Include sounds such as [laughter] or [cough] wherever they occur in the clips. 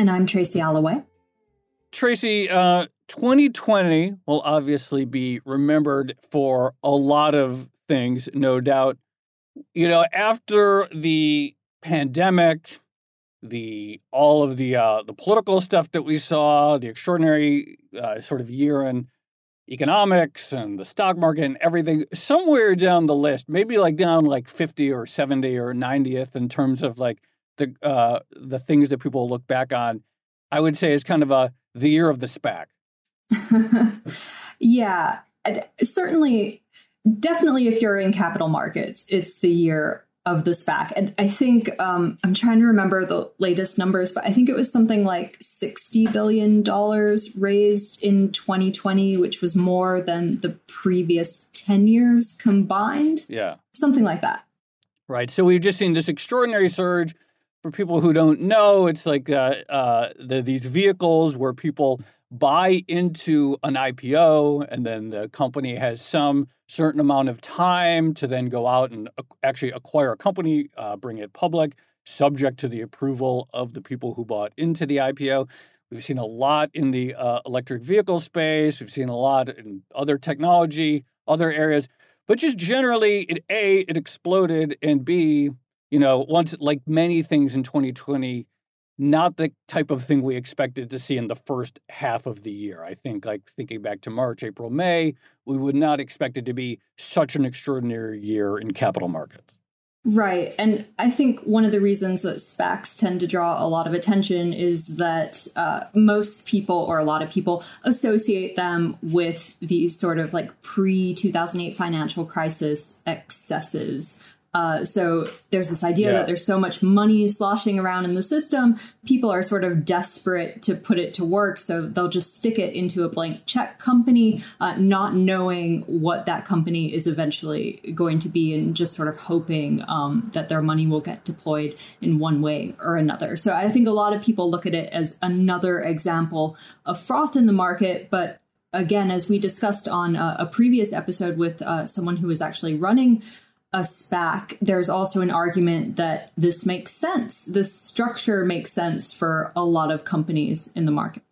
And I'm Tracy Alloway. Tracy, uh, 2020 will obviously be remembered for a lot of things, no doubt. You know, after the pandemic, the all of the uh, the political stuff that we saw, the extraordinary uh, sort of year in economics and the stock market and everything, somewhere down the list, maybe like down like 50 or 70 or 90th in terms of like the uh, the things that people look back on, I would say is kind of a the year of the SPAC. [laughs] yeah, certainly, definitely. If you're in capital markets, it's the year of the SPAC. And I think um, I'm trying to remember the latest numbers, but I think it was something like $60 billion raised in 2020, which was more than the previous 10 years combined. Yeah. Something like that. Right. So we've just seen this extraordinary surge for people who don't know, it's like uh, uh, the, these vehicles where people buy into an IPO and then the company has some certain amount of time to then go out and actually acquire a company, uh, bring it public, subject to the approval of the people who bought into the IPO. We've seen a lot in the uh, electric vehicle space. We've seen a lot in other technology, other areas. But just generally, it A, it exploded, and B, you know, once like many things in 2020, not the type of thing we expected to see in the first half of the year. I think, like thinking back to March, April, May, we would not expect it to be such an extraordinary year in capital markets. Right. And I think one of the reasons that SPACs tend to draw a lot of attention is that uh, most people, or a lot of people, associate them with these sort of like pre 2008 financial crisis excesses uh, so there's this idea yeah. that there's so much money sloshing around in the system, people are sort of desperate to put it to work, so they'll just stick it into a blank check company, uh, not knowing what that company is eventually going to be, and just sort of hoping um, that their money will get deployed in one way or another. So I think a lot of people look at it as another example of froth in the market, but again, as we discussed on a, a previous episode with uh, someone who was actually running a SPAC, there's also an argument that this makes sense. This structure makes sense for a lot of companies in the market.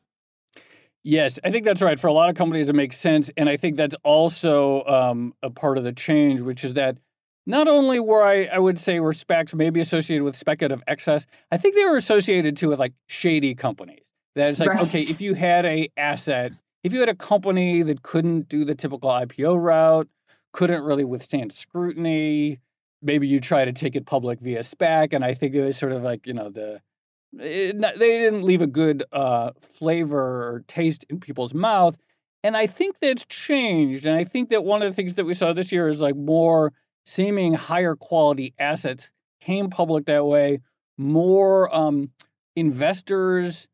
Yes, I think that's right. For a lot of companies, it makes sense. And I think that's also um, a part of the change, which is that not only were I, I would say, were SPACs maybe associated with speculative excess, I think they were associated too with like shady companies. That it's like, right. okay, if you had a asset, if you had a company that couldn't do the typical IPO route, couldn't really withstand scrutiny. Maybe you try to take it public via SPAC, and I think it was sort of like you know the it, they didn't leave a good uh, flavor or taste in people's mouth. And I think that's changed. And I think that one of the things that we saw this year is like more seeming higher quality assets came public that way. More um, investors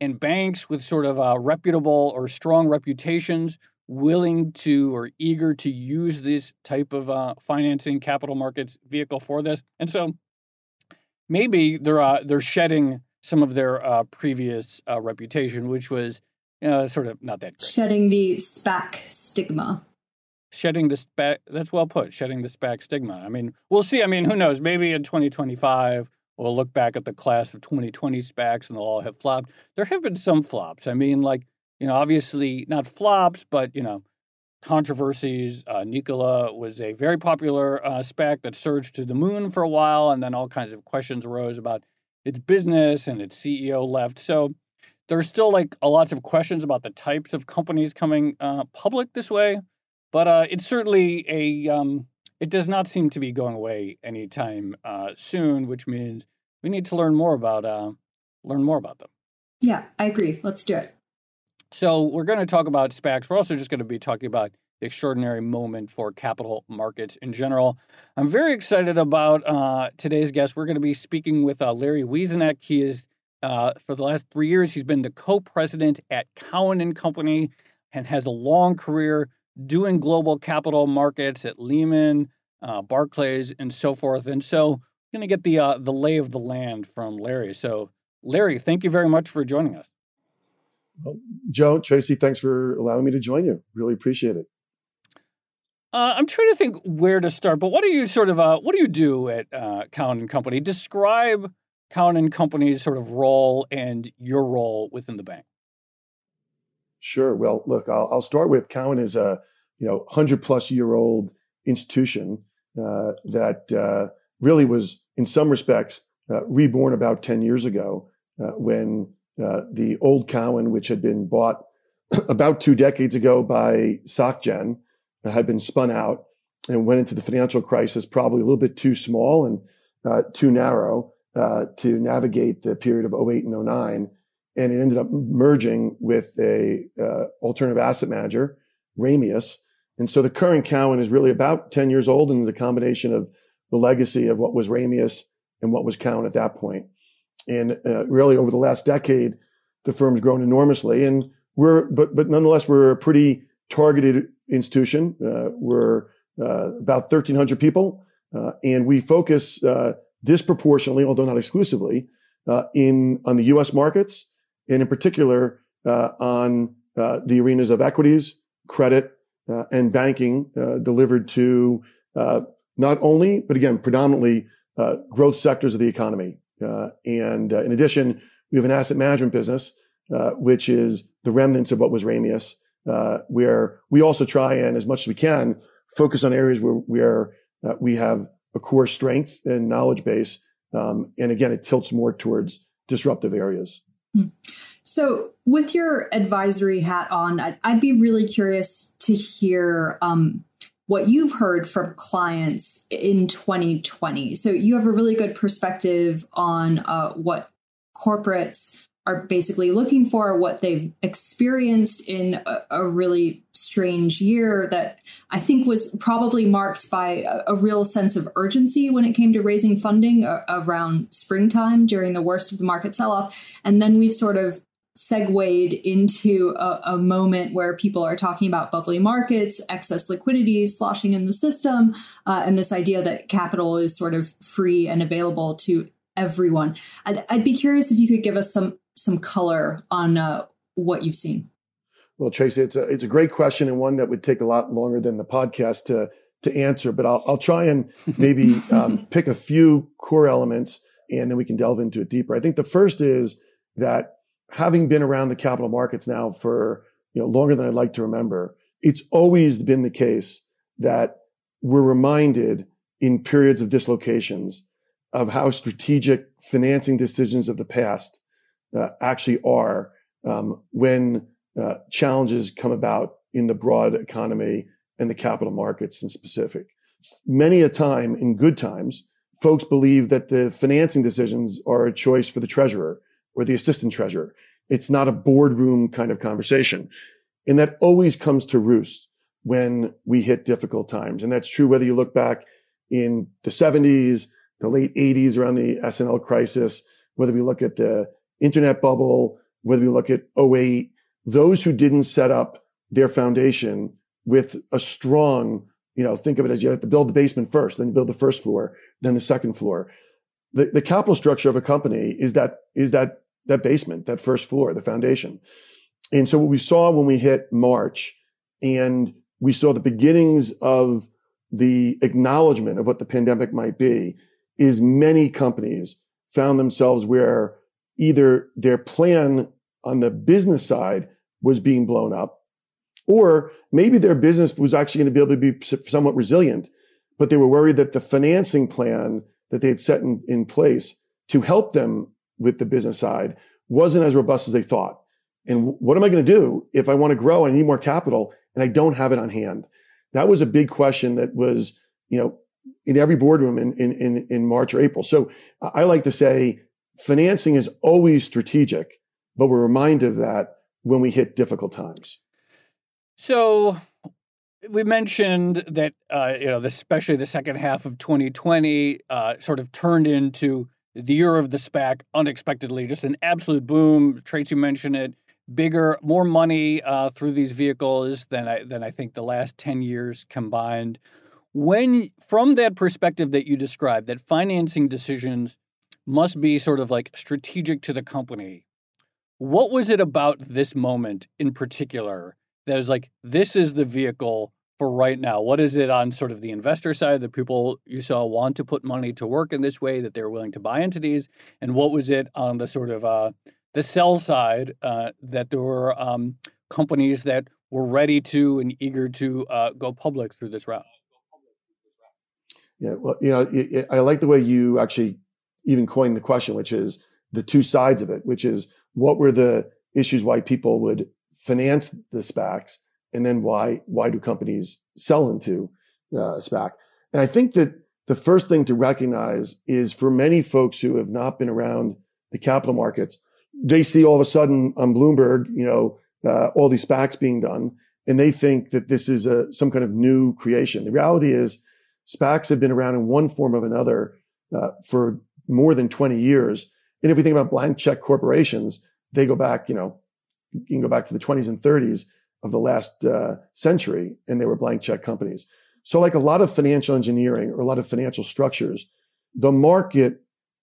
and banks with sort of uh, reputable or strong reputations willing to or eager to use this type of uh, financing capital markets vehicle for this. And so maybe they're uh, they're shedding some of their uh, previous uh, reputation, which was sort of not that great. Shedding the SPAC stigma. shedding the SPAC. That's well put. Shedding the SPAC stigma. I mean, we'll see. I mean, who knows? Maybe in 2025 we'll look back at the class of 2020 SPACs and they'll all have flopped. There have been some flops. I mean, like you know, obviously not flops, but you know, controversies. Uh, Nikola was a very popular uh, SPAC that surged to the moon for a while, and then all kinds of questions arose about its business and its CEO left. So there's still like a lots of questions about the types of companies coming uh, public this way, but uh, it's certainly a um, it does not seem to be going away anytime uh, soon, which means we need to learn more about uh, learn more about them. Yeah, I agree. Let's do it. So we're going to talk about SPACs. We're also just going to be talking about the extraordinary moment for capital markets in general. I'm very excited about uh, today's guest. We're going to be speaking with uh, Larry Wieseneck. He is, uh, for the last three years, he's been the co-president at Cowen and Company and has a long career doing global capital markets at Lehman, uh, Barclays, and so forth. And so, I'm going to get the uh, the lay of the land from Larry. So, Larry, thank you very much for joining us. Well, Joe, Tracy, thanks for allowing me to join you. Really appreciate it. Uh, I'm trying to think where to start, but what do you sort of uh, what do you do at uh, Cowen and Company? Describe Cowen and Company's sort of role and your role within the bank. Sure. Well, look, I'll, I'll start with Cowen is a you know hundred plus year old institution uh, that uh, really was, in some respects, uh, reborn about ten years ago when the old Cowen, which had been bought [clears throat] about two decades ago by SocGen had been spun out and went into the financial crisis probably a little bit too small and uh, too narrow uh, to navigate the period of 08 and 09. And it ended up merging with a uh, alternative asset manager, Ramius. And so the current Cowen is really about 10 years old and is a combination of the legacy of what was Ramius and what was Cowen at that point. And uh, really over the last decade, the firm's grown enormously. And we're, but, but nonetheless, we're a pretty targeted institution. Uh, we're uh, about 1,300 people, uh, and we focus uh, disproportionately, although not exclusively, uh, in on the U.S. markets, and in particular on the arenas of equities, credit, and banking, delivered to not only, but again, predominantly growth sectors of the economy. And in addition, we have an asset management business, which is the remnants of what was Ramius uh, where we also try and, as much as we can, focus on areas where, where uh, we have a core strength and knowledge base. Um, and again, it tilts more towards disruptive areas. Hmm. So, with your advisory hat on, I'd, I'd be really curious to hear um, what you've heard from clients in 2020. So, you have a really good perspective on uh, what corporates are basically looking for, what they've experienced in a, a, really strange year that I think was probably marked by a, a real sense of urgency when it came to raising funding a, around springtime during the worst of the market sell off. And then we've sort of segued into a, moment where people are talking about bubbly markets, excess liquidity sloshing in the system, uh, and this idea that capital is sort of free and available to everyone. I'd, I'd, be curious if you could give us some some color on uh, what you've seen? Well, Tracy, it's a it's a great question and one that would take a lot longer than the podcast to to answer. But I'll I'll try and [laughs] maybe um, pick a few core elements and then we can delve into it deeper. I think the first is that having been around the capital markets now for you know longer than I'd like to remember, it's always been the case that we're reminded in periods of dislocations of how strategic financing decisions of the past uh, actually are um, when uh, challenges come about in the broad economy and the capital markets in specific. Many a time in good times, folks believe that the financing decisions are a choice for the treasurer or the assistant treasurer. It's not a boardroom kind of conversation. And that always comes to roost when we hit difficult times. And that's true whether you look back in the 70s, the late 80s around the S&L crisis, whether we look at the internet bubble, whether we look at 08, those who didn't set up their foundation with a strong, you know, think of it as you have to build the basement first, then build the first floor, then the second floor. The, the capital structure of a company is that, is that, that basement, that first floor, the foundation. And so what we saw when we hit March and we saw the beginnings of the acknowledgement of what the pandemic might be is many companies found themselves where either their plan on the business side was being blown up, or maybe their business was actually going to be able to be somewhat resilient, but they were worried that the financing plan that they had set in, in place to help them with the business side wasn't as robust as they thought. And what am I going to do if I want to grow? I need more capital and I don't have it on hand. That was a big question that was, you know, in every boardroom in, in, in, in March or April. So I like to say financing is always strategic, but we're reminded of that when we hit difficult times. So we mentioned that uh, you know, especially the second half of 2020, uh, sort of turned into the year of the SPAC unexpectedly, just an absolute boom. Tracy mentioned it, bigger, more money uh, through these vehicles than I than I think the last 10 years combined. When from that perspective that you described, that financing decisions must be sort of like strategic to the company. What was it about this moment in particular that was like, this is the vehicle for right now? What is it on sort of the investor side that people you saw want to put money to work in this way that they're willing to buy into these? And what was it on the sort of uh, the sell side uh, that there were um, companies that were ready to and eager to uh, go public through this route? Yeah, well, you know, I like the way you actually even coined the question, which is the two sides of it, which is what were the issues why people would finance the SPACs, and then why why do companies sell into uh, SPAC? And I think that the first thing to recognize is for many folks who have not been around the capital markets, they see all of a sudden on Bloomberg, you know, uh, all these SPACs being done, and they think that this is a, some kind of new creation. The reality is, SPACs have been around in one form or another uh, for more than 20 years. And if we think about blank check corporations, they go back, you know, you can go back to the 20s and 30s of the last uh, century, and they were blank check companies. So, like a lot of financial engineering or a lot of financial structures, the market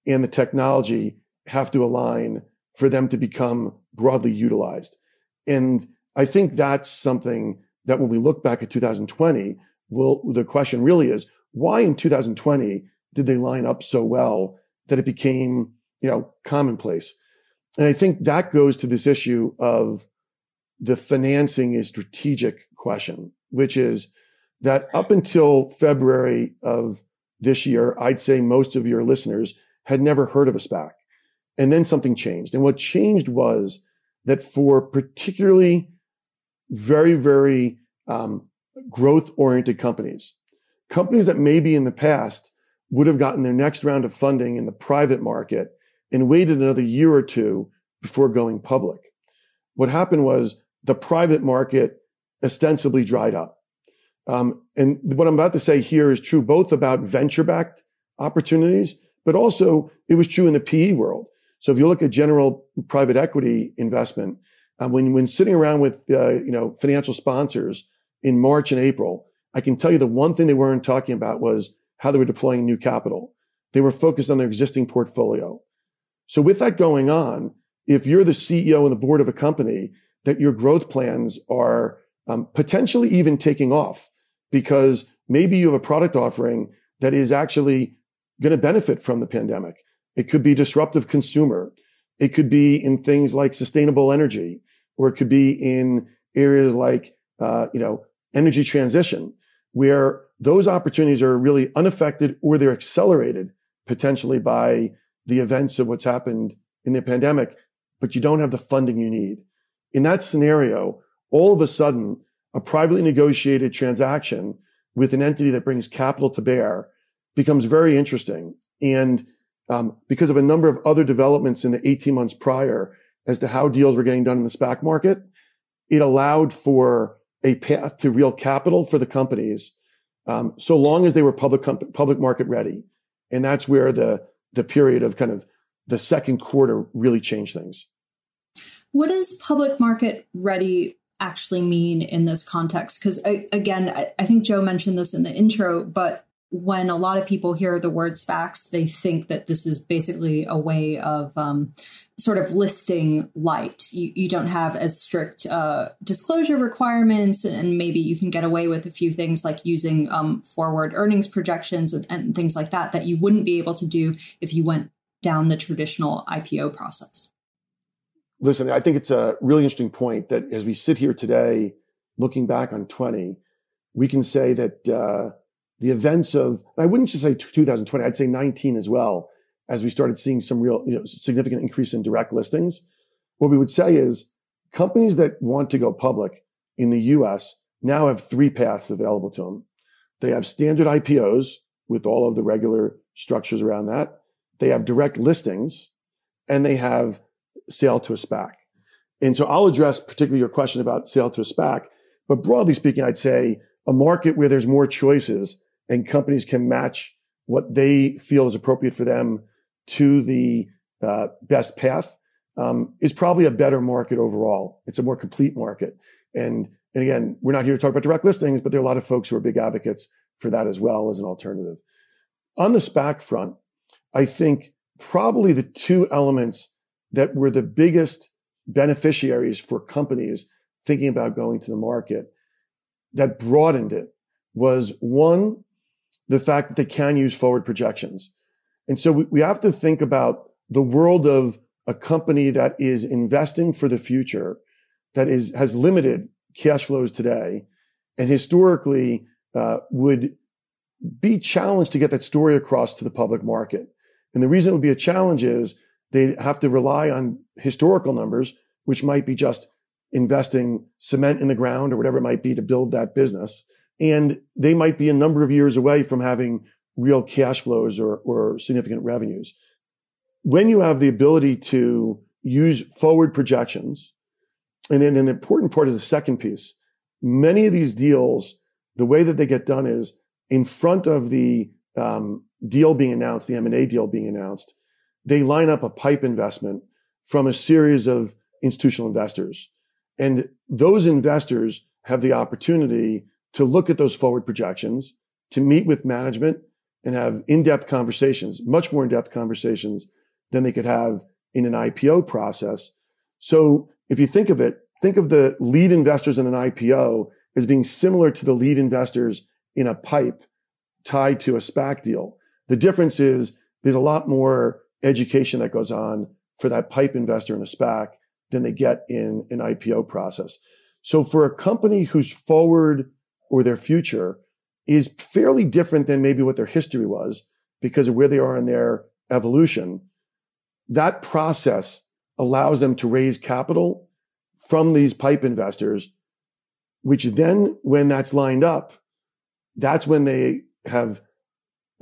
and the technology have to align for them to become broadly utilized. And I think that's something that when we look back at 2020, well, the question really is why in 2020 did they line up so well that it became, you know, commonplace? And I think that goes to this issue of the financing is strategic question, which is that up until February of this year, I'd say most of your listeners had never heard of a SPAC. And then something changed. And what changed was that for particularly very, very um, growth oriented companies, companies that maybe in the past would have gotten their next round of funding in the private market and waited another year or two before going public. What happened was the private market ostensibly dried up. Um, and what I'm about to say here is true both about venture backed opportunities, but also it was true in the PE world. So if you look at general private equity investment, um, when, when sitting around with, uh, you know, financial sponsors in March and April, I can tell you the one thing they weren't talking about was how they were deploying new capital. They were focused on their existing portfolio. So with that going on, if you're the CEO and the board of a company, that your growth plans are um, potentially even taking off because maybe you have a product offering that is actually going to benefit from the pandemic. It could be disruptive consumer. It could be in things like sustainable energy, or it could be in areas like, uh, you know, energy transition, where those opportunities are really unaffected or they're accelerated potentially by the events of what's happened in the pandemic, but you don't have the funding you need. In that scenario, all of a sudden, a privately negotiated transaction with an entity that brings capital to bear becomes very interesting. And um, because of a number of other developments in the 18 months prior as to how deals were getting done in the SPAC market, it allowed for a path to real capital for the companies, um, so long as they were public public market ready. And that's where the the period of kind of the second quarter really changed things. What does public market ready actually mean in this context? Because again, I, I think Joe mentioned this in the intro, but when a lot of people hear the word SPACs, they think that this is basically a way of um, sort of listing light. You, you don't have as strict uh, disclosure requirements, and maybe you can get away with a few things like using um, forward earnings projections and, and things like that that you wouldn't be able to do if you went down the traditional IPO process. Listen, I think it's a really interesting point that as we sit here today, looking back on 20, we can say that. Uh, the events of, I wouldn't just say 2020, I'd say 19 as well, as we started seeing some real, you know, significant increase in direct listings. What we would say is companies that want to go public in the US now have three paths available to them. They have standard IPOs with all of the regular structures around that. They have direct listings and they have sale to a SPAC. And so I'll address particularly your question about sale to a SPAC, but broadly speaking, I'd say a market where there's more choices and companies can match what they feel is appropriate for them to the uh, best path um, is probably a better market overall. It's a more complete market. And, and again, we're not here to talk about direct listings, but there are a lot of folks who are big advocates for that as well as an alternative. On the SPAC front, I think probably the two elements that were the biggest beneficiaries for companies thinking about going to the market that broadened it was one, the fact that they can use forward projections. And so we, we have to think about the world of a company that is investing for the future, that is, has limited cash flows today and historically uh, would be challenged to get that story across to the public market. And the reason it would be a challenge is they have to rely on historical numbers, which might be just investing cement in the ground or whatever it might be to build that business and they might be a number of years away from having real cash flows or, or significant revenues. When you have the ability to use forward projections, and then an important part is the second piece. Many of these deals, the way that they get done is in front of the um, deal being announced, the M&A deal being announced, they line up a pipe investment from a series of institutional investors. And those investors have the opportunity to look at those forward projections, to meet with management and have in-depth conversations, much more in-depth conversations than they could have in an IPO process. So if you think of it, think of the lead investors in an IPO as being similar to the lead investors in a pipe tied to a SPAC deal. The difference is there's a lot more education that goes on for that pipe investor in a SPAC than they get in an IPO process. So for a company whose forward or their future is fairly different than maybe what their history was because of where they are in their evolution. That process allows them to raise capital from these pipe investors, which then, when that's lined up, that's when they have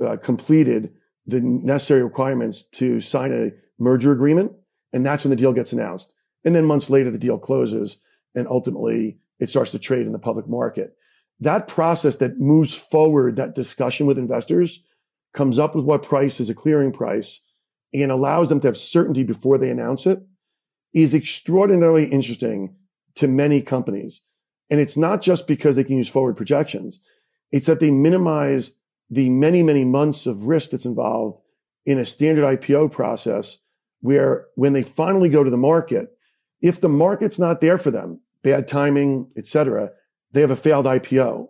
uh, completed the necessary requirements to sign a merger agreement. And that's when the deal gets announced. And then months later, the deal closes and ultimately it starts to trade in the public market that process that moves forward that discussion with investors comes up with what price is a clearing price and allows them to have certainty before they announce it is extraordinarily interesting to many companies. And it's not just because they can use forward projections. It's that they minimize the many, many months of risk that's involved in a standard IPO process where when they finally go to the market, if the market's not there for them, bad timing, et cetera, they have a failed IPO.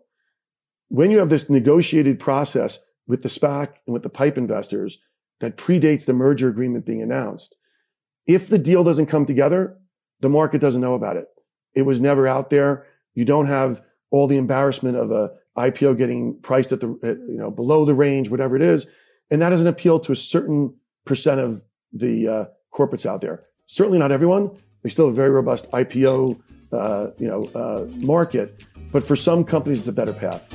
When you have this negotiated process with the SPAC and with the pipe investors that predates the merger agreement being announced, if the deal doesn't come together, the market doesn't know about it. It was never out there. You don't have all the embarrassment of a IPO getting priced at the, you know, below the range, whatever it is. And that doesn't appeal to a certain percent of the uh, corporates out there. Certainly not everyone. We still have a very robust IPO, uh, you know, uh, market. But for some companies, it's a better path.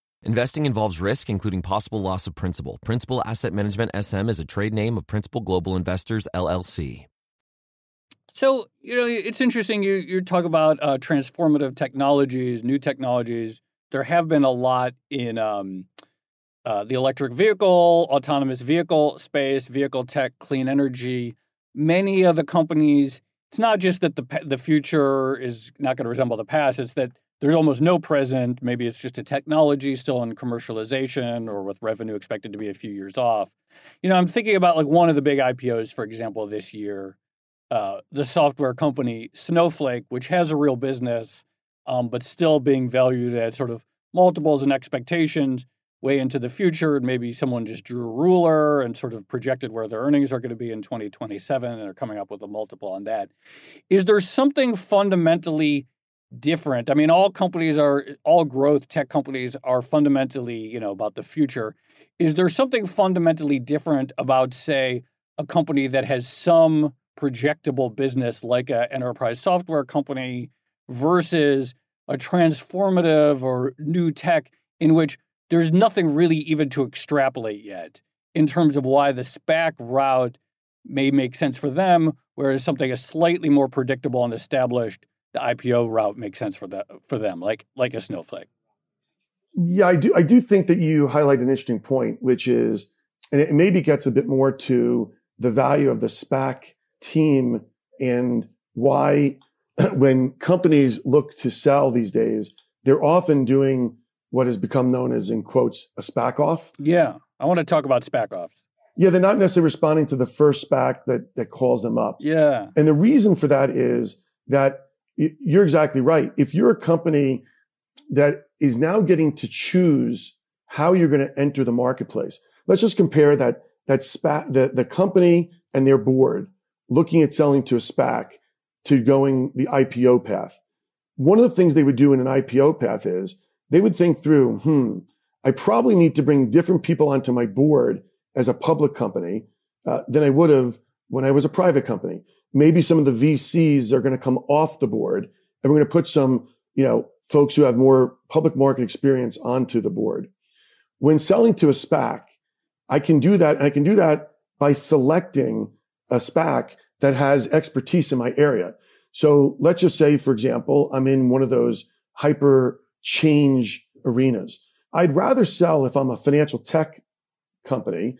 Investing involves risk, including possible loss of principal. Principal Asset Management SM is a trade name of Principal Global Investors, LLC. So, you know, it's interesting you, you talk about uh, transformative technologies, new technologies. There have been a lot in um, uh, the electric vehicle, autonomous vehicle space, vehicle tech, clean energy. Many of the companies, it's not just that the, the future is not going to resemble the past, it's that there's almost no present. Maybe it's just a technology still in commercialization or with revenue expected to be a few years off. You know, I'm thinking about like one of the big IPOs, for example, this year, uh, the software company Snowflake, which has a real business, um, but still being valued at sort of multiples and expectations way into the future. And maybe someone just drew a ruler and sort of projected where their earnings are going to be in 2027 and are coming up with a multiple on that. Is there something fundamentally different. I mean, all companies are all growth tech companies are fundamentally, you know, about the future. Is there something fundamentally different about, say, a company that has some projectable business like an enterprise software company versus a transformative or new tech in which there's nothing really even to extrapolate yet in terms of why the SPAC route may make sense for them, whereas something is slightly more predictable and established the IPO route makes sense for the for them, like like a snowflake. Yeah, I do. I do think that you highlight an interesting point, which is, and it maybe gets a bit more to the value of the SPAC team and why, [clears throat] when companies look to sell these days, they're often doing what has become known as, in quotes, a SPAC off. Yeah, I want to talk about SPAC offs. Yeah, they're not necessarily responding to the first SPAC that that calls them up. Yeah, and the reason for that is that you're exactly right. If you're a company that is now getting to choose how you're going to enter the marketplace, let's just compare that that SPAC, the, the company and their board looking at selling to a SPAC to going the IPO path. One of the things they would do in an IPO path is they would think through, hmm, I probably need to bring different people onto my board as a public company uh, than I would have when I was a private company maybe some of the VCs are going to come off the board and we're going to put some, you know, folks who have more public market experience onto the board. When selling to a SPAC, I can do that. And I can do that by selecting a SPAC that has expertise in my area. So let's just say, for example, I'm in one of those hyper change arenas. I'd rather sell if I'm a financial tech company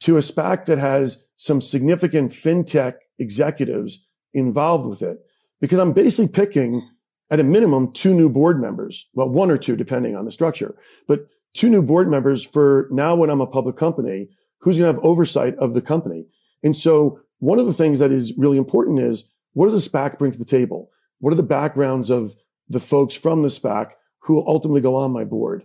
to a SPAC that has some significant fintech executives involved with it because I'm basically picking at a minimum two new board members. Well, one or two, depending on the structure, but two new board members for now when I'm a public company who's going to have oversight of the company. And so one of the things that is really important is what does a SPAC bring to the table? What are the backgrounds of the folks from the SPAC who will ultimately go on my board?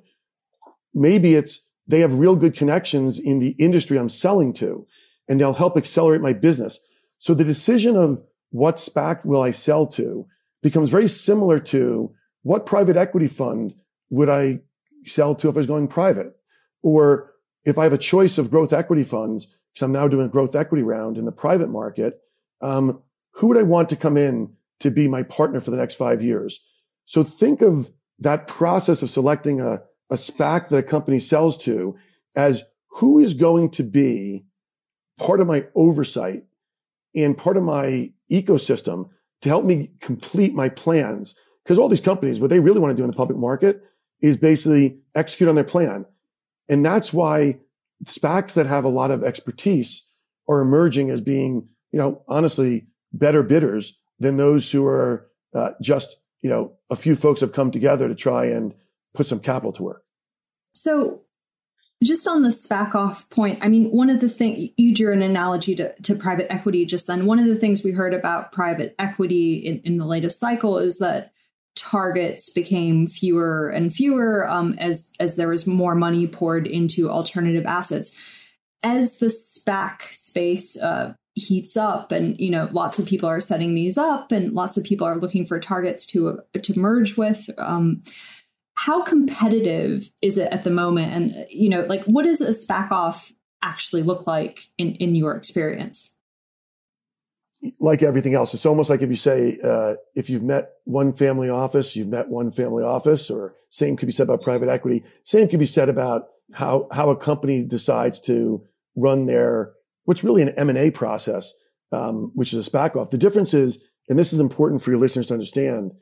Maybe it's they have real good connections in the industry I'm selling to and they'll help accelerate my business. So the decision of what SPAC will I sell to becomes very similar to what private equity fund would I sell to if I was going private? Or if I have a choice of growth equity funds, because I'm now doing a growth equity round in the private market, um, who would I want to come in to be my partner for the next five years? So think of that process of selecting a, a SPAC that a company sells to as who is going to be part of my oversight and part of my ecosystem to help me complete my plans. Because all these companies, what they really want to do in the public market is basically execute on their plan. And that's why SPACs that have a lot of expertise are emerging as being, you know, honestly better bidders than those who are uh, just, you know, a few folks have come together to try and put some capital to work. So just on the SPAC off point, I mean, one of the things you drew an analogy to, to private equity just then. One of the things we heard about private equity in, in the latest cycle is that targets became fewer and fewer um, as as there was more money poured into alternative assets. As the SPAC space uh, heats up, and you know, lots of people are setting these up, and lots of people are looking for targets to uh, to merge with. Um, how competitive is it at the moment? And, you know, like what does a SPAC off actually look like in, in your experience? Like everything else, it's almost like if you say, uh, if you've met one family office, you've met one family office, or same could be said about private equity. Same could be said about how, how a company decides to run their, what's really an M&A process, um, which is a SPAC off. The difference is, and this is important for your listeners to understand,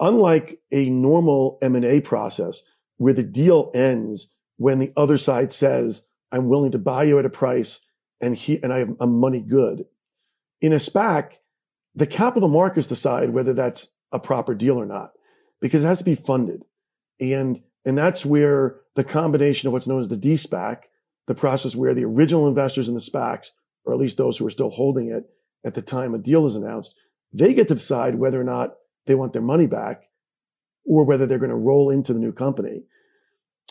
unlike a normal M&A process where the deal ends when the other side says, I'm willing to buy you at a price and he, and I have, I'm money good. In a SPAC, the capital markets decide whether that's a proper deal or not because it has to be funded. And, and that's where the combination of what's known as the D-SPAC, the process where the original investors in the SPACs, or at least those who are still holding it at the time a deal is announced, they get to decide whether or not they want their money back or whether they're going to roll into the new company.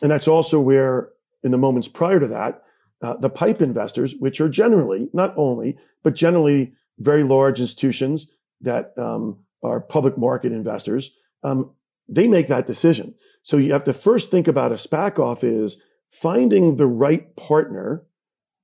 And that's also where in the moments prior to that, uh, the pipe investors, which are generally, not only, but generally very large institutions that um, are public market investors, um, they make that decision. So you have to first think about a SPAC off is finding the right partner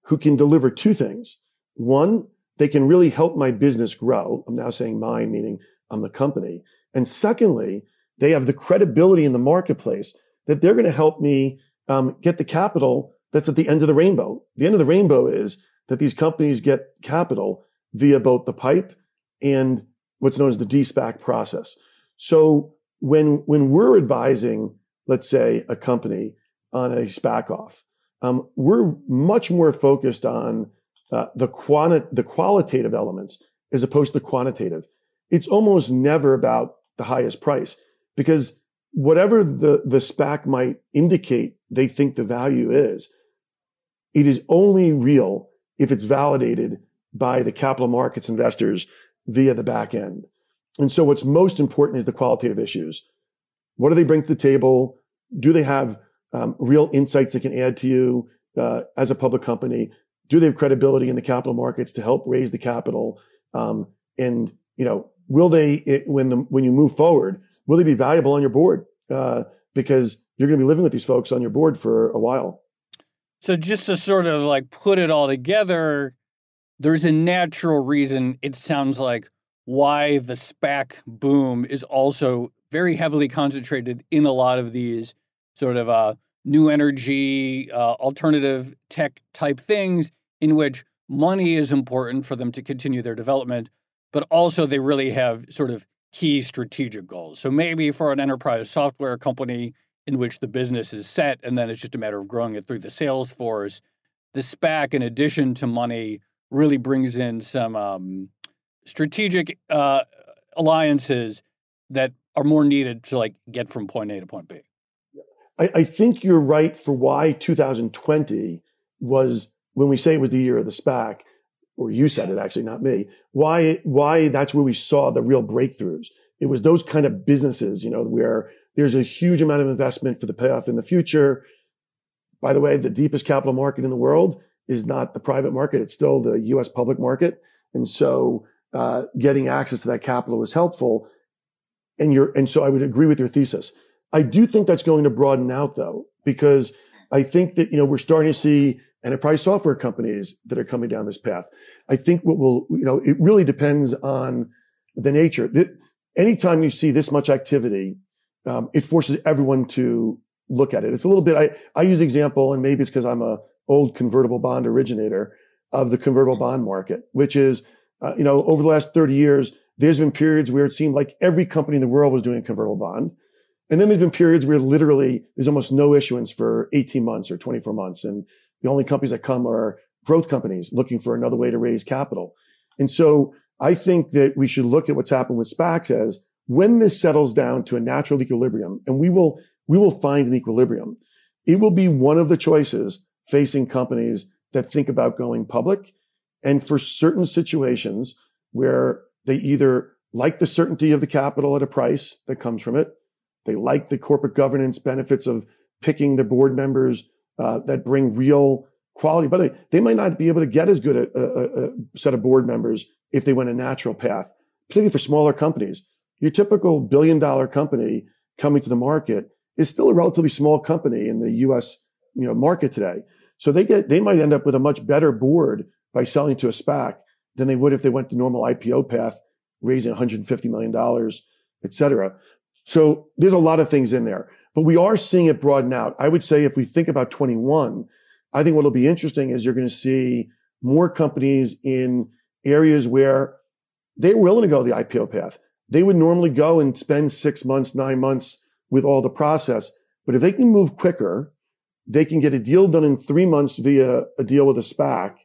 who can deliver two things. One, they can really help my business grow. I'm now saying mine, meaning I'm the company. And secondly, they have the credibility in the marketplace that they're going to help me um, get the capital that's at the end of the rainbow. The end of the rainbow is that these companies get capital via both the pipe and what's known as the DSPAC process. So when, when we're advising, let's say a company on a SPAC off, um, we're much more focused on uh, the quanti- the qualitative elements as opposed to the quantitative. It's almost never about the highest price because whatever the, the SPAC might indicate they think the value is, it is only real if it's validated by the capital markets investors via the back end. And so what's most important is the qualitative issues. What do they bring to the table? Do they have um, real insights they can add to you uh, as a public company? Do they have credibility in the capital markets to help raise the capital? Um, and you know, will they it, when the when you move forward? will they be valuable on your board? Uh, because you're going to be living with these folks on your board for a while. So just to sort of like put it all together, there's a natural reason it sounds like why the SPAC boom is also very heavily concentrated in a lot of these sort of uh, new energy, uh, alternative tech type things in which money is important for them to continue their development, but also they really have sort of key strategic goals. So maybe for an enterprise software company in which the business is set and then it's just a matter of growing it through the sales force, the SPAC, in addition to money, really brings in some um, strategic uh, alliances that are more needed to like get from point A to point B. I, I think you're right for why 2020 was when we say it was the year of the SPAC or you said it actually, not me. Why, why that's where we saw the real breakthroughs. It was those kind of businesses, you know, where there's a huge amount of investment for the payoff in the future. By the way, the deepest capital market in the world is not the private market. It's still the US public market. And so, uh, getting access to that capital was helpful. And you're, and so I would agree with your thesis. I do think that's going to broaden out though, because I think that, you know, we're starting to see enterprise software companies that are coming down this path. I think what will, you know, it really depends on the nature. Anytime you see this much activity, um, it forces everyone to look at it. It's a little bit, I, I use example, and maybe it's because I'm a old convertible bond originator of the convertible bond market, which is, uh, you know, over the last 30 years, there's been periods where it seemed like every company in the world was doing a convertible bond. And then there's been periods where literally there's almost no issuance for 18 months or 24 months. And the only companies that come are growth companies looking for another way to raise capital. And so I think that we should look at what's happened with SPACs as when this settles down to a natural equilibrium, and we will, we will find an equilibrium. It will be one of the choices facing companies that think about going public. And for certain situations where they either like the certainty of the capital at a price that comes from it, they like the corporate governance benefits of picking the board members uh, that bring real quality. By the way, they might not be able to get as good a, a, a, set of board members if they went a natural path, particularly for smaller companies. Your typical billion dollar company coming to the market is still a relatively small company in the U.S. you know market today. So they get they might end up with a much better board by selling to a SPAC than they would if they went the normal IPO path, raising 150 million dollars, et cetera. So there's a lot of things in there, but we are seeing it broaden out. I would say if we think about 21, I think what'll be interesting is you're going to see more companies in areas where they're willing to go the IPO path. They would normally go and spend six months, nine months with all the process. But if they can move quicker, they can get a deal done in three months via a deal with a SPAC.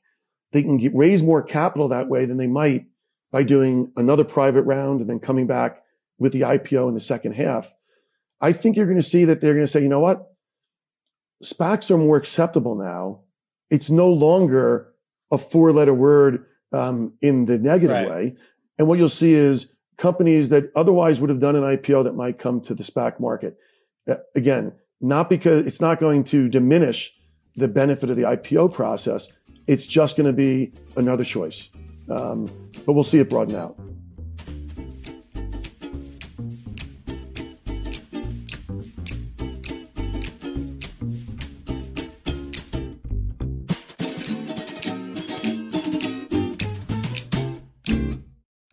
They can get, raise more capital that way than they might by doing another private round and then coming back with the IPO in the second half. I think you're going to see that they're going to say, you know what? SPACs are more acceptable now. It's no longer a four letter word um, in the negative right. way. And what you'll see is companies that otherwise would have done an IPO that might come to the SPAC market. Uh, again, not because it's not going to diminish the benefit of the IPO process. It's just going to be another choice. Um, but we'll see it broaden out.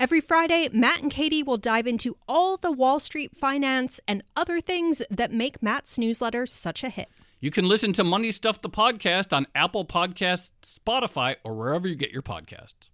Every Friday, Matt and Katie will dive into all the Wall Street finance and other things that make Matt's newsletter such a hit. You can listen to Money Stuff the podcast on Apple Podcasts, Spotify, or wherever you get your podcasts.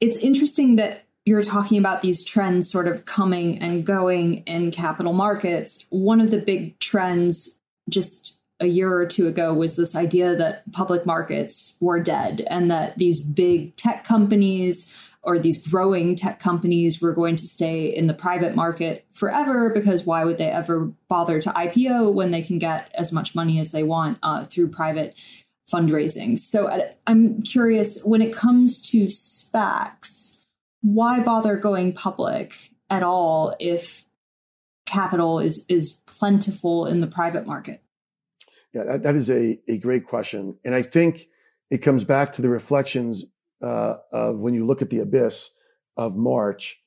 It's interesting that you're talking about these trends sort of coming and going in capital markets. One of the big trends just a year or two ago was this idea that public markets were dead and that these big tech companies or these growing tech companies were going to stay in the private market forever because why would they ever bother to IPO when they can get as much money as they want uh, through private fundraising? So uh, I'm curious when it comes to SPACs, why bother going public at all if capital is is plentiful in the private market? Yeah, that, that is a, a great question. And I think it comes back to the reflections uh, of when you look at the abyss of March,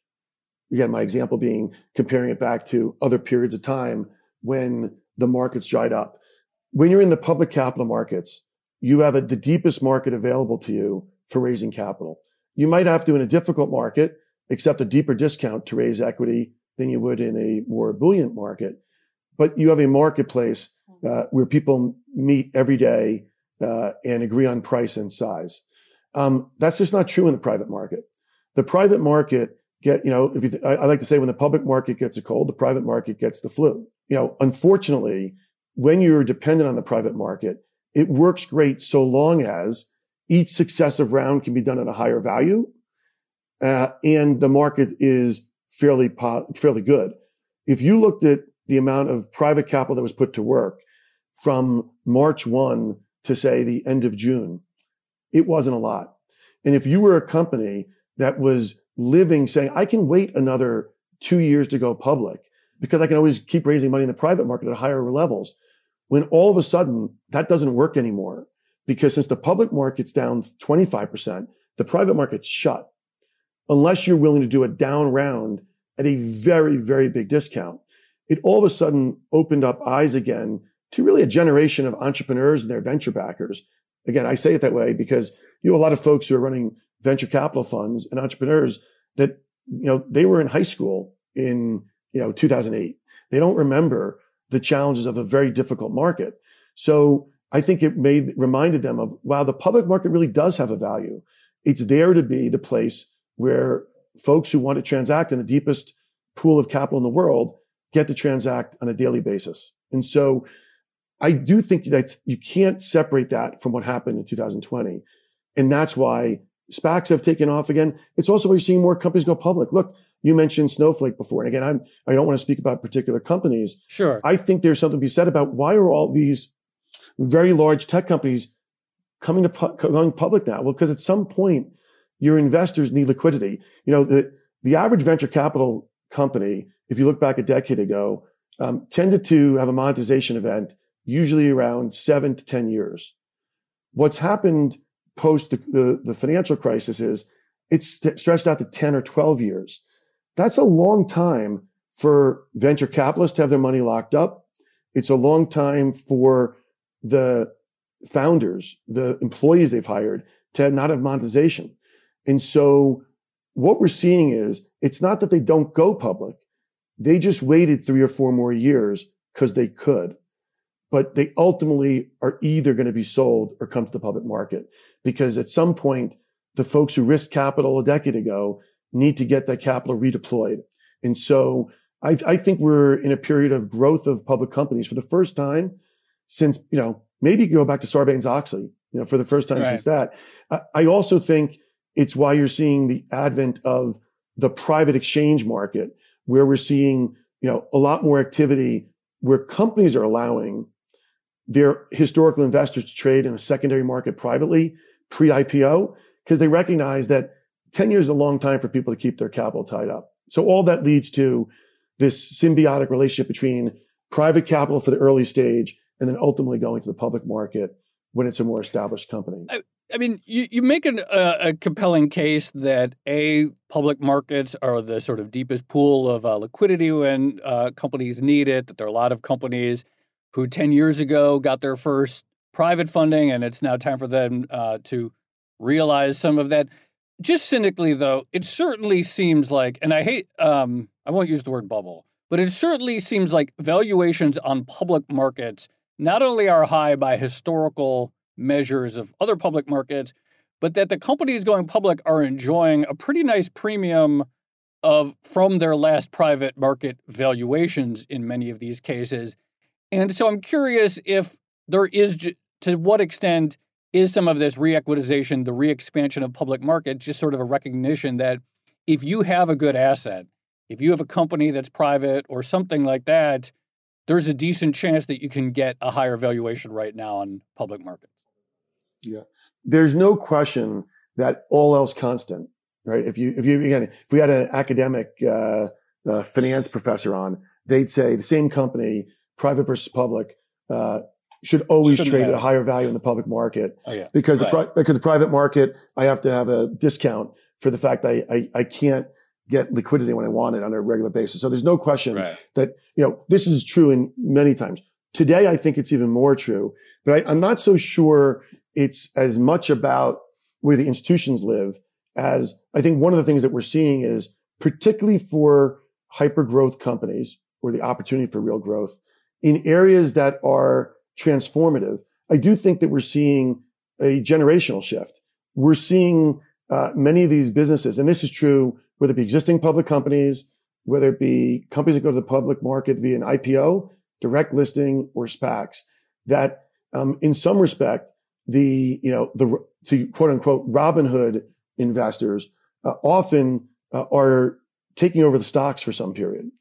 again, my example being comparing it back to other periods of time when the markets dried up. When you're in the public capital markets, you have a, the deepest market available to you for raising capital. You might have to, in a difficult market, accept a deeper discount to raise equity than you would in a more buoyant market. But you have a marketplace uh, where people meet every day uh, and agree on price and size. Um, that's just not true in the private market. The private market get, you know, if you, th- I, I like to say when the public market gets a cold, the private market gets the flu. You know, unfortunately, when you're dependent on the private market, it works great so long as each successive round can be done at a higher value, uh, and the market is fairly po- fairly good. If you looked at the amount of private capital that was put to work from March one to say the end of June, it wasn't a lot. And if you were a company that was living saying, I can wait another two years to go public because I can always keep raising money in the private market at higher levels. When all of a sudden that doesn't work anymore because since the public market's down 25%, the private market's shut unless you're willing to do a down round at a very, very big discount. It all of a sudden opened up eyes again to really a generation of entrepreneurs and their venture backers Again, I say it that way because you have a lot of folks who are running venture capital funds and entrepreneurs that, you know, they were in high school in, you know, 2008. They don't remember the challenges of a very difficult market. So I think it made, reminded them of, wow, the public market really does have a value. it's there to be the place where folks who want to transact in the deepest pool of capital in the world get to transact on a daily basis. And so I do think that you can't separate that from what happened in 2020. And that's why SPACs have taken off again. It's also why you're seeing more companies go public. Look, you mentioned Snowflake before. And again, I'm, I don't want to speak about particular companies. Sure. I think there's something to be said about why are all these very large tech companies coming to pu- going public now? Well, because at some point your investors need liquidity. You know, the, the average venture capital company, if you look back a decade ago, um, tended to have a monetization event usually around seven to 10 years. What's happened post the, the, the financial crisis is it's stretched out to 10 or 12 years. That's a long time for venture capitalists to have their money locked up. It's a long time for the founders, the employees they've hired to not have monetization. And so what we're seeing is it's not that they don't go public. They just waited three or four more years because they could, but they ultimately are either going to be sold or come to the public market because at some point, the folks who risked capital a decade ago need to get that capital redeployed. And so I, I think we're in a period of growth of public companies for the first time since, you know, maybe go back to Sarbanes Oxley, you know, for the first time right. since that. I, I also think it's why you're seeing the advent of the private exchange market where we're seeing, you know, a lot more activity where companies are allowing their historical investors to trade in the secondary market privately pre-IPO because they recognize that 10 years is a long time for people to keep their capital tied up. So all that leads to this symbiotic relationship between private capital for the early stage and then ultimately going to the public market when it's a more established company. I, I mean, you, you make an, uh, a compelling case that A, public markets are the sort of deepest pool of uh, liquidity when uh, companies need it, that there are a lot of companies who 10 years ago got their first private funding and it's now time for them uh, to realize some of that. Just cynically, though, it certainly seems like, and I hate, um, I won't use the word bubble, but it certainly seems like valuations on public markets not only are high by historical measures of other public markets, but that the companies going public are enjoying a pretty nice premium of from their last private market valuations in many of these cases. And so I'm curious if there is to what extent is some of this reequitization, the re-expansion of public market, just sort of a recognition that if you have a good asset, if you have a company that's private or something like that, there's a decent chance that you can get a higher valuation right now on public markets. Yeah. There's no question that all else constant, right? If you, if you, again, if we had an academic, uh, uh, finance professor on, they'd say the same company, private versus public, uh, should always Shouldn't trade at a higher value in the public market. Oh, yeah. Because right. the pri- because the private market, I have to have a discount for the fact that I, I, I can't get liquidity when I want it on a regular basis. So there's no question right. that, you know, this is true in many times. Today, I think it's even more true, but I, I'm not so sure it's as much about where the institutions live as I think one of the things that we're seeing is particularly for hyper growth companies or the opportunity for real growth in areas that are transformative. I do think that we're seeing a generational shift. We're seeing uh, many of these businesses, and this is true whether it be existing public companies, whether it be companies that go to the public market via an IPO, direct listing, or SPACs, that um, in some respect, the, you know, the, to quote unquote, Robinhood investors uh, often uh, are taking over the stocks for some period.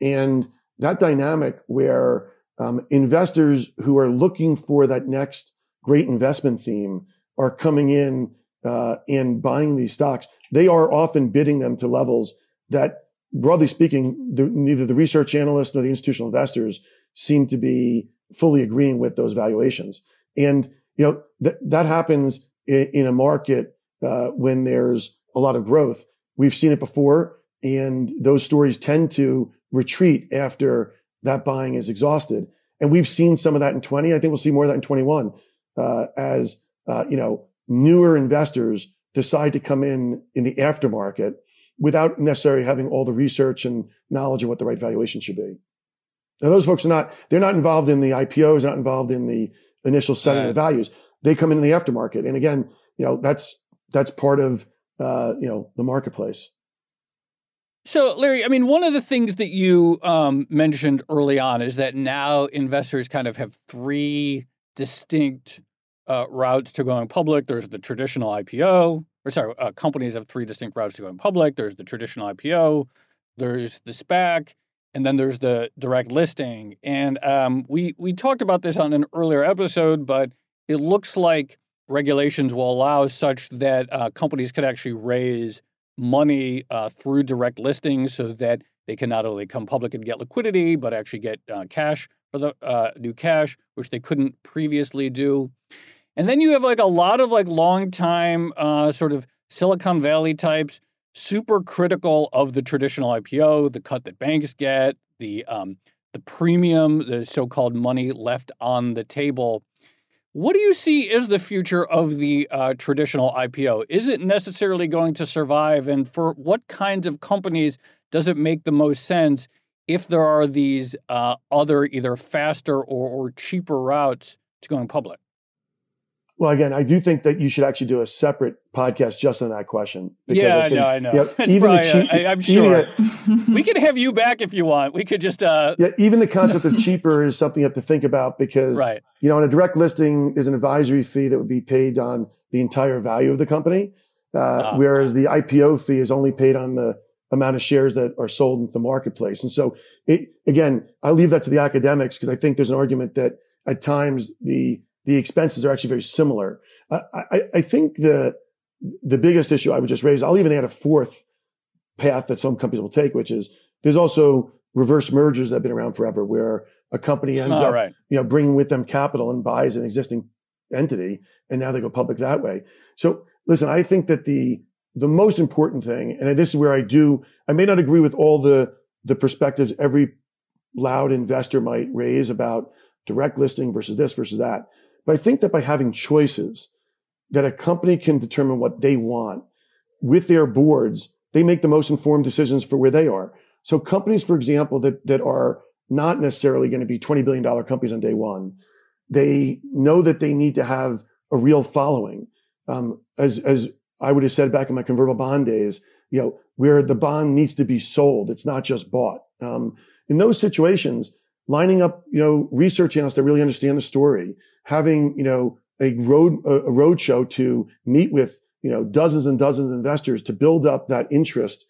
And that dynamic where um, investors who are looking for that next great investment theme are coming in uh, and buying these stocks they are often bidding them to levels that, broadly speaking, the, neither the research analysts nor the institutional investors seem to be fully agreeing with those valuations. And, you know, th- that happens in, in a market uh, when there's a lot of growth. We've seen it before, and those stories tend to retreat after that buying is exhausted. And we've seen some of that in 20. I think we'll see more of that in 21 uh, as, uh, you know, newer investors decide to come in in the aftermarket without necessarily having all the research and knowledge of what the right valuation should be. Now, those folks are not, they're not involved in the IPOs, not involved in the initial setting right. of the values. They come in, in the aftermarket. And again, you know, that's that's part of uh, you know the marketplace. So, Larry, I mean, one of the things that you um, mentioned early on is that now investors kind of have three distinct uh, routes to going public. There's the traditional IPO, or sorry, uh, companies have three distinct routes to going public. There's the traditional IPO, there's the SPAC, and then there's the direct listing. And um, we we talked about this on an earlier episode, but it looks like regulations will allow such that uh, companies can actually raise money uh, through direct listings so that they can not only come public and get liquidity, but actually get uh, cash for the uh, new cash, which they couldn't previously do. And then you have like a lot of like long time uh, sort of Silicon Valley types, super critical of the traditional IPO, the cut that banks get, the um, the premium, the so-called money left on the table. What do you see as the future of the uh, traditional IPO? Is it necessarily going to survive? And for what kinds of companies does it make the most sense if there are these uh, other either faster or, or cheaper routes to going public? Well, again, I do think that you should actually do a separate podcast just on that question. yeah, I, think, know, I know. You [laughs] know even the cheap, I, am sure [laughs] we could have you back if you want. We could just. Uh... Yeah, even the concept of cheaper is something you have to think about because, right. you know, on a direct listing, there's an advisory fee that would be paid on the entire value of the company, uh, ah. whereas the IPO fee is only paid on the amount of shares that are sold into the marketplace. And so, it, again, I leave that to the academics because I think there's an argument that at times the the expenses are actually very similar. I, I, I think the the biggest issue I would just raise, I'll even add a fourth path that some companies will take, which is there's also reverse mergers that have been around forever, where a company ends ah, up, right. you know, bringing with them capital and buys an existing entity, and now they go public that way. So, listen, I think that the the most important thing, and this is where I do, I may not agree with all the the perspectives every loud investor might raise about direct listing versus this versus that. But I think that by having choices that a company can determine what they want with their boards, they make the most informed decisions for where they are. So companies, for example, that, that are not necessarily going to be $20 billion companies on day one, they know that they need to have a real following. Um, as, as I would have said back in my convertible bond days, you know, where the bond needs to be sold. It's not just bought. Um, in those situations, lining up, you know, research analysts that really understand the story, having, you know, a road, a road show to meet with, you know, dozens and dozens of investors to build up that interest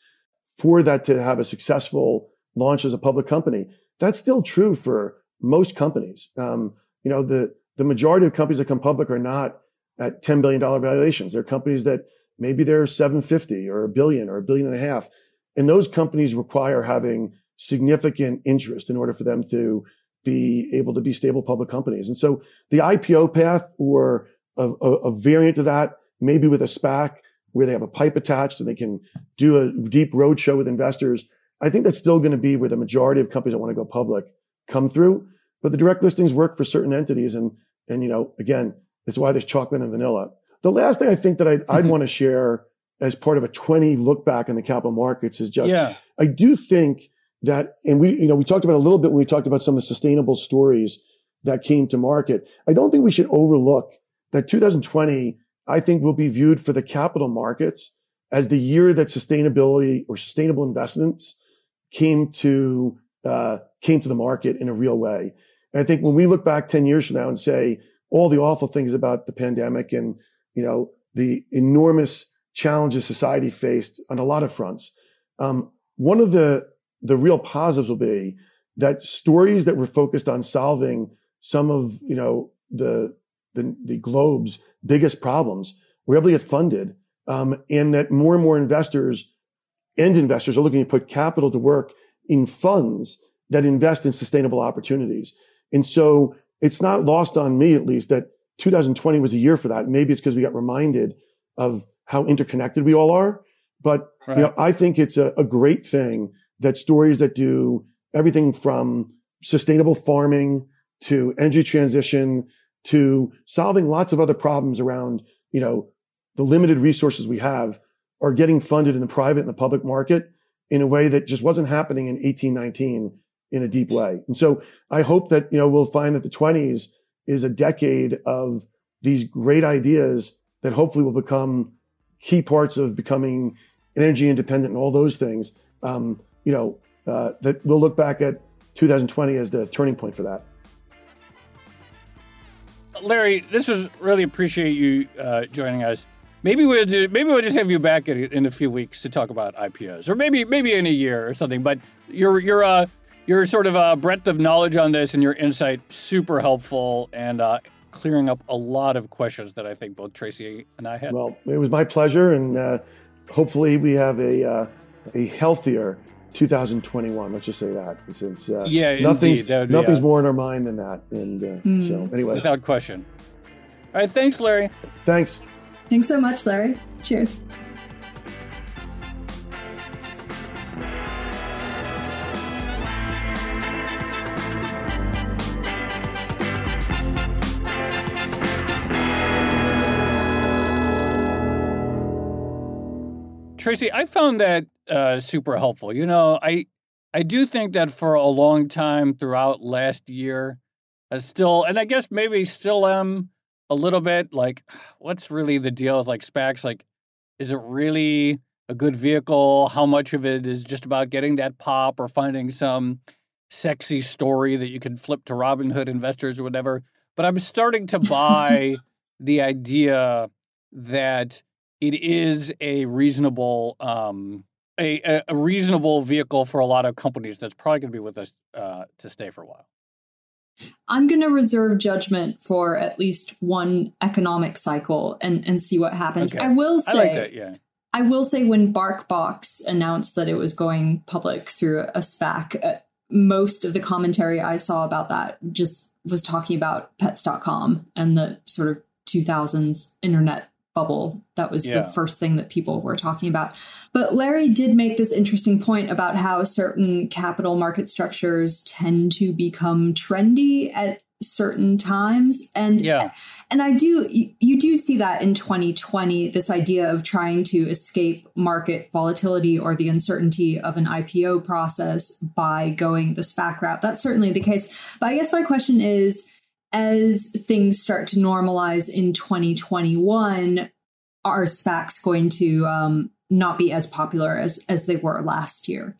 for that to have a successful launch as a public company. That's still true for most companies. Um, you know, the, the majority of companies that come public are not at $10 billion valuations. They're companies that maybe they're 750 or a billion or a billion and a half. And those companies require having significant interest in order for them to be able to be stable public companies. And so the IPO path or a, a, a variant of that, maybe with a SPAC where they have a pipe attached and they can do a deep roadshow with investors. I think that's still going to be where the majority of companies that want to go public come through. But the direct listings work for certain entities. And, and, you know, again, it's why there's chocolate and vanilla. The last thing I think that I'd, mm-hmm. I'd want to share as part of a 20 look back in the capital markets is just, yeah. I do think that, and we, you know, we talked about a little bit when we talked about some of the sustainable stories that came to market. I don't think we should overlook that 2020, I think will be viewed for the capital markets as the year that sustainability or sustainable investments came to, uh, came to the market in a real way. And I think when we look back 10 years from now and say all the awful things about the pandemic and, you know, the enormous challenges society faced on a lot of fronts, um, one of the the real positives will be that stories that were focused on solving some of you know the the, the globe's biggest problems were able to get funded, um, and that more and more investors and investors are looking to put capital to work in funds that invest in sustainable opportunities. And so it's not lost on me, at least, that 2020 was a year for that. Maybe it's because we got reminded of how interconnected we all are. But right. you know, I think it's a, a great thing that stories that do everything from sustainable farming to energy transition to solving lots of other problems around, you know, the limited resources we have are getting funded in the private and the public market in a way that just wasn't happening in 1819 in a deep way. And so I hope that, you know, we'll find that the 20s is a decade of these great ideas that hopefully will become key parts of becoming energy independent and all those things. Um, you know, uh, that we'll look back at 2020 as the turning point for that. Larry, this was really appreciate you uh, joining us. Maybe we'll do, maybe we'll just have you back in, in, a few weeks to talk about IPOs, or maybe maybe in a year or something. But your your uh, your sort of uh, breadth of knowledge on this and your insight super helpful and uh, clearing up a lot of questions that I think both Tracy and I had. Well, it was my pleasure, and uh, hopefully we have a uh, a healthier 2021. Let's just say that, since uh, yeah, nothing's indeed, nothing's more in our mind than that. And mm. so, anyway, without question. All right, thanks, Larry. Thanks. Thanks so much, Larry. Cheers. Tracy, I found that uh, super helpful. You know, I I do think that for a long time throughout last year, I still, and I guess maybe still am a little bit like, [sighs] what's really the deal with like SPACs? Like, is it really a good vehicle? How much of it is just about getting that pop or finding some sexy story that you can flip to Robinhood investors or whatever? But I'm starting to buy [laughs] the idea that it is a reasonable um, a, a reasonable vehicle for a lot of companies that's probably going to be with us uh, to stay for a while. I'm going to reserve judgment for at least one economic cycle and, and see what happens. Okay. I will say, I like that, yeah. I will say when BarkBox announced that it was going public through a SPAC, uh, most of the commentary I saw about that just was talking about pets.com and the sort of 2000s internet bubble. That was yeah. the first thing that people were talking about. But Larry did make this interesting point about how certain capital market structures tend to become trendy at certain times and yeah and i do you, you do see that in 2020 this idea of trying to escape market volatility or the uncertainty of an ipo process by going the spac route that's certainly the case but i guess my question is as things start to normalize in 2021, are SPACs going to um, not be as popular as as they were last year?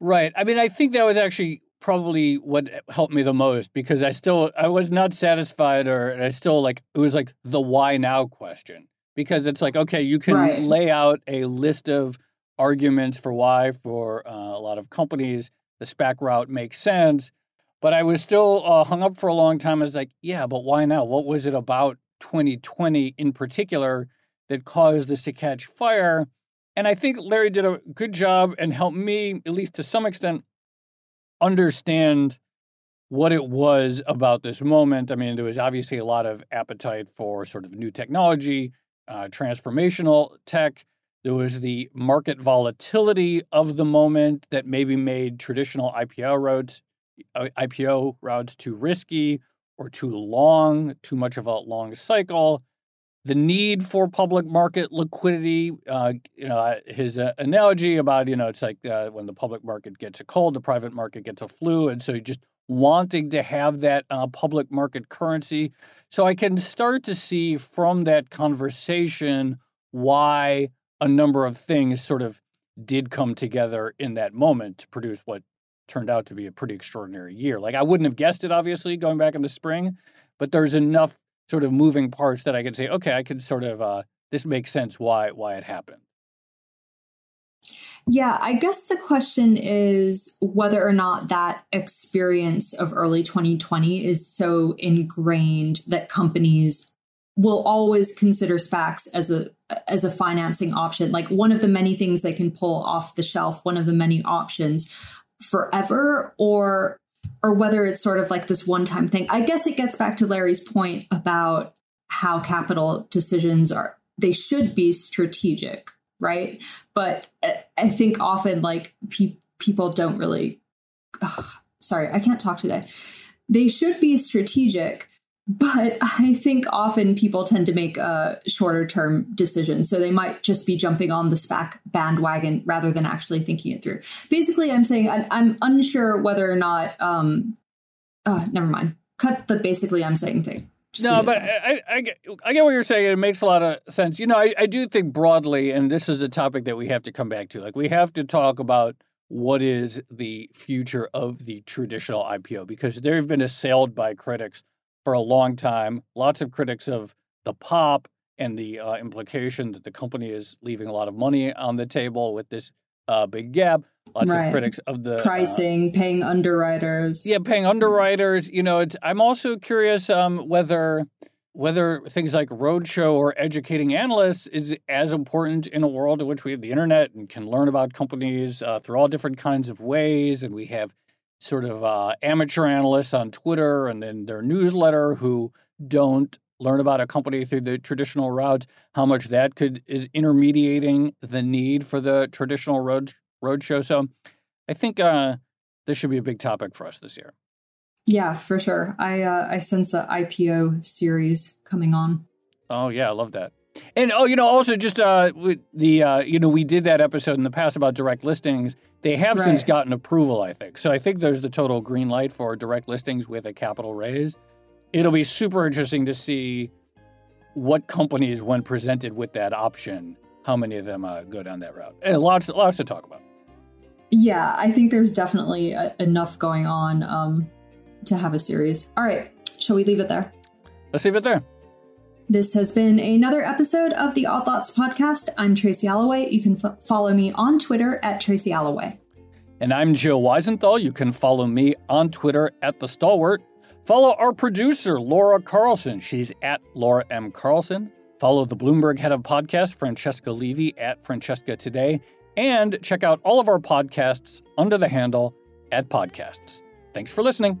Right. I mean, I think that was actually probably what helped me the most because I still I was not satisfied or I still like it was like the why now question because it's like okay you can right. lay out a list of arguments for why for uh, a lot of companies the SPAC route makes sense but I was still uh, hung up for a long time. I was like, yeah, but why now? What was it about 2020 in particular that caused this to catch fire? And I think Larry did a good job and helped me, at least to some extent, understand what it was about this moment. I mean, there was obviously a lot of appetite for sort of new technology, uh, transformational tech. There was the market volatility of the moment that maybe made traditional IPO routes IPO routes too risky or too long, too much of a long cycle. The need for public market liquidity, uh, you know, his uh, analogy about, you know, it's like uh, when the public market gets a cold, the private market gets a flu. And so just wanting to have that uh, public market currency. So I can start to see from that conversation why a number of things sort of did come together in that moment to produce what turned out to be a pretty extraordinary year. Like I wouldn't have guessed it, obviously, going back in the spring, but there's enough sort of moving parts that I could say, okay, I could sort of uh, this makes sense why why it happened. Yeah, I guess the question is whether or not that experience of early 2020 is so ingrained that companies will always consider SPACs as a as a financing option. Like one of the many things they can pull off the shelf, one of the many options forever or or whether it's sort of like this one time thing. I guess it gets back to Larry's point about how capital decisions are they should be strategic, right? But I think often like pe- people don't really ugh, sorry, I can't talk today. They should be strategic, but [laughs] I think often people tend to make a shorter term decision. So they might just be jumping on the SPAC bandwagon rather than actually thinking it through. Basically, I'm saying I'm, I'm unsure whether or not, um, uh, never mind. Cut the basically I'm saying thing. Just no, but. I, I, get, I get what you're saying. It makes a lot of sense. You know, I, I do think broadly, and this is a topic that we have to come back to. Like, we have to talk about what is the future of the traditional IPO because they've been assailed by critics for a long time. Lots of critics of the pop and the uh, implication that the company is leaving a lot of money on the table with this uh, big gap. Lots Right. of critics of the uh, pricing, paying underwriters. yeah, paying underwriters. You know, it's, I'm also curious um, whether whether things like roadshow or educating analysts is as important in a world in which we have the internet and can learn about companies uh, through all different kinds of ways, and we have sort of uh, amateur analysts on Twitter and then their newsletter who don't learn about a company through the traditional routes. How much that could is intermediating the need for the traditional road roadshow. So, I think uh, this should be a big topic for us this year. Yeah, for sure. I uh, I sense a IPO series coming on. Oh yeah, I love that. And oh, you know, also just uh, the uh, you know, we did that episode in the past about direct listings. They have since gotten approval, I think. So I think there's the total green light for direct listings with a capital raise. It'll be super interesting to see what companies, when presented with that option, how many of them uh, go down that route. And lots, lots to talk about. Yeah, I think there's definitely uh enough going on um, to have a series. All right, shall we leave it there? Let's leave it there. This has been another episode of the Odd Lots podcast. I'm Tracy Alloway. You can f- follow me on Twitter at Tracy Alloway. And I'm Joe Weisenthal. You can follow me on Twitter at The Stalwart. Follow our producer, Laura Carlson. She's at Laura M. Carlson. Follow the Bloomberg head of podcast, Francesca Levy, at Francesca Today. And check out all of our podcasts under the handle at Podcasts. Thanks for listening.